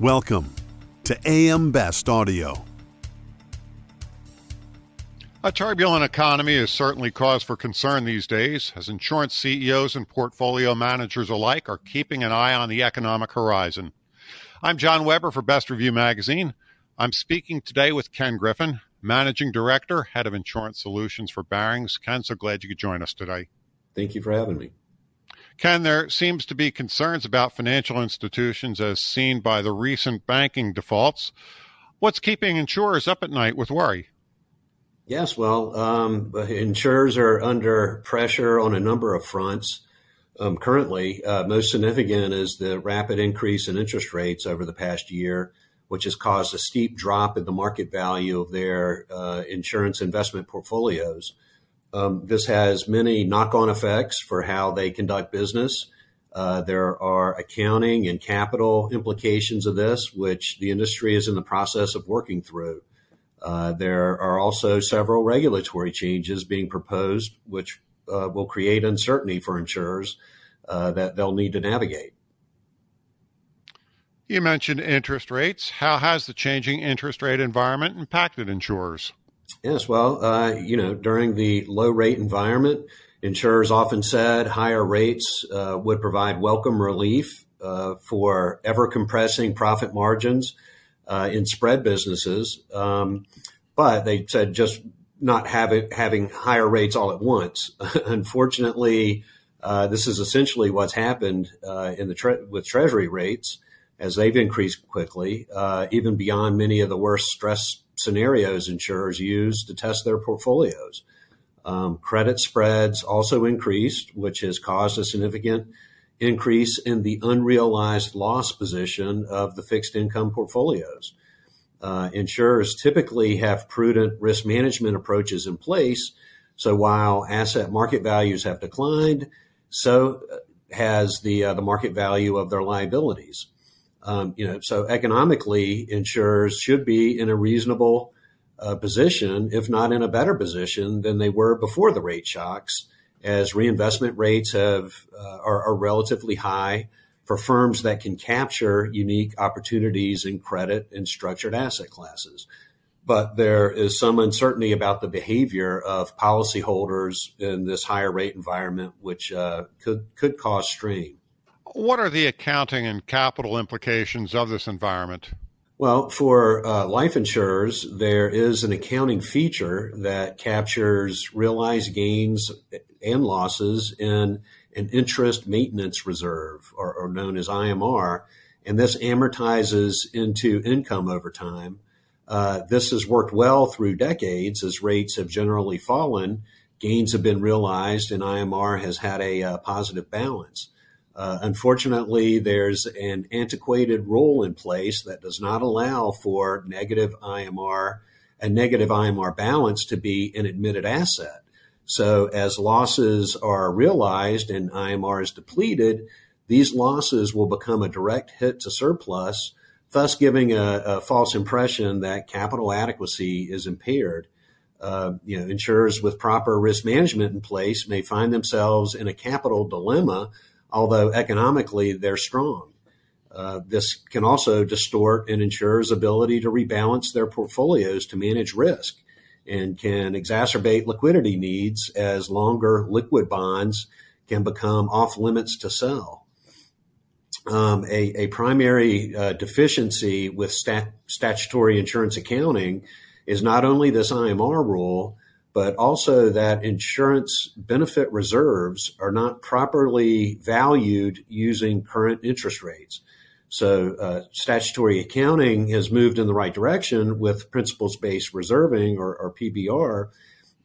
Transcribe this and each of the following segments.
Welcome to AM Best Audio. A turbulent economy is certainly cause for concern these days, as insurance CEOs and portfolio managers alike are keeping an eye on the economic horizon. I'm John Weber for Best Review Magazine. I'm speaking today with Ken Griffin, Managing Director, Head of Insurance Solutions for Barings. Ken, so glad you could join us today. Thank you for having me. Ken, there seems to be concerns about financial institutions as seen by the recent banking defaults. What's keeping insurers up at night with worry? Yes, well, um, insurers are under pressure on a number of fronts. Um, currently, uh, most significant is the rapid increase in interest rates over the past year, which has caused a steep drop in the market value of their uh, insurance investment portfolios. Um, this has many knock on effects for how they conduct business. Uh, there are accounting and capital implications of this, which the industry is in the process of working through. Uh, there are also several regulatory changes being proposed, which uh, will create uncertainty for insurers uh, that they'll need to navigate. You mentioned interest rates. How has the changing interest rate environment impacted insurers? Yes, well, uh, you know, during the low rate environment, insurers often said higher rates uh, would provide welcome relief uh, for ever compressing profit margins uh, in spread businesses. Um, but they said just not having having higher rates all at once. Unfortunately, uh, this is essentially what's happened uh, in the tre- with Treasury rates as they've increased quickly, even beyond many of the worst stress scenarios insurers use to test their portfolios. Um, credit spreads also increased, which has caused a significant increase in the unrealized loss position of the fixed income portfolios. Uh, insurers typically have prudent risk management approaches in place. So while asset market values have declined, so has the uh, the market value of their liabilities. Um, you know, so economically, insurers should be in a reasonable uh, position, if not in a better position than they were before the rate shocks, as reinvestment rates have uh, are, are, relatively high for firms that can capture unique opportunities in credit and structured asset classes. But there is some uncertainty about the behavior of policyholders in this higher rate environment, which uh, could could cause strain. What are the accounting and capital implications of this environment? Well, for uh, life insurers, there is an accounting feature that captures realized gains and losses in an interest maintenance reserve, or, or known as IMR, and this amortizes into income over time. Uh, this has worked well through decades as rates have generally fallen. Gains have been realized, and IMR has had a uh, positive balance. Uh, unfortunately, there's an antiquated rule in place that does not allow for negative IMR, a negative IMR balance to be an admitted asset. So as losses are realized and IMR is depleted, these losses will become a direct hit to surplus, thus giving a, a false impression that capital adequacy is impaired. Uh, you know, insurers with proper risk management in place may find themselves in a capital dilemma although economically they're strong. Uh, this can also distort an insurer's ability to rebalance their portfolios to manage risk and can exacerbate liquidity needs as longer liquid bonds can become off limits to sell. Um, a, a, primary uh, deficiency with stat- statutory insurance accounting is not only this IMR rule, but also that insurance benefit reserves are not properly valued using current interest rates. So, uh, statutory accounting has moved in the right direction with principles based reserving or, or, PBR.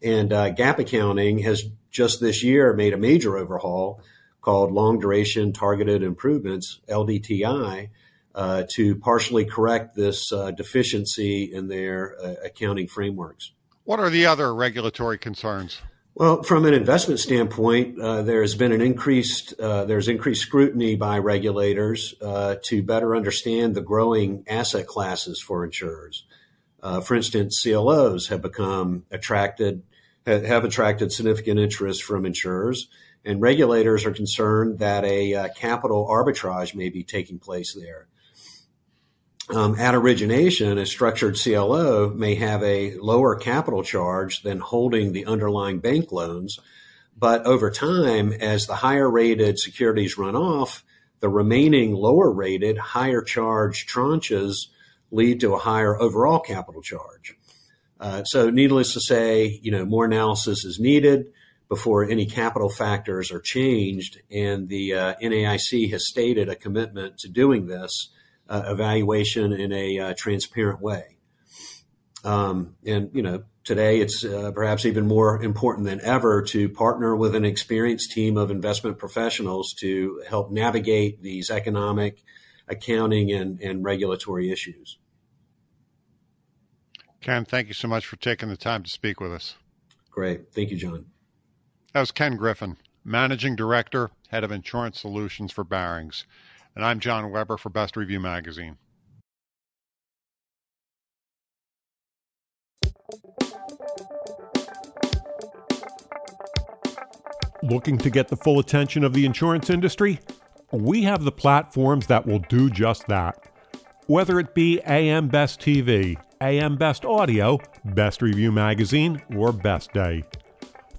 And uh, GAAP accounting has just this year made a major overhaul called Long Duration Targeted Improvements, LDTI, uh, to partially correct this uh, deficiency in their uh, accounting frameworks. What are the other regulatory concerns? Well, from an investment standpoint, uh, there has been an increased uh, there's increased scrutiny by regulators uh, to better understand the growing asset classes for insurers. Uh, for instance, CLOs have become attracted have attracted significant interest from insurers, and regulators are concerned that a uh, capital arbitrage may be taking place there. Um, at origination, a structured CLO may have a lower capital charge than holding the underlying bank loans. But over time, as the higher rated securities run off, the remaining lower rated, higher charge tranches lead to a higher overall capital charge. Uh, so, needless to say, you know, more analysis is needed before any capital factors are changed, and the uh, NAIC has stated a commitment to doing this uh, evaluation in a uh, transparent way. Um, and you know, today it's uh, perhaps even more important than ever to partner with an experienced team of investment professionals to help navigate these economic, accounting, and, and regulatory issues. Ken, thank you so much for taking the time to speak with us. Great. Thank you, John. That was Ken Griffin, Managing Director, Head of Insurance Solutions for Barings. And I'm John Weber for Best Review Magazine. Looking to get the full attention of the insurance industry? We have the platforms that will do just that. Whether it be AM Best TV, AM Best Audio, Best Review Magazine, or Best Day.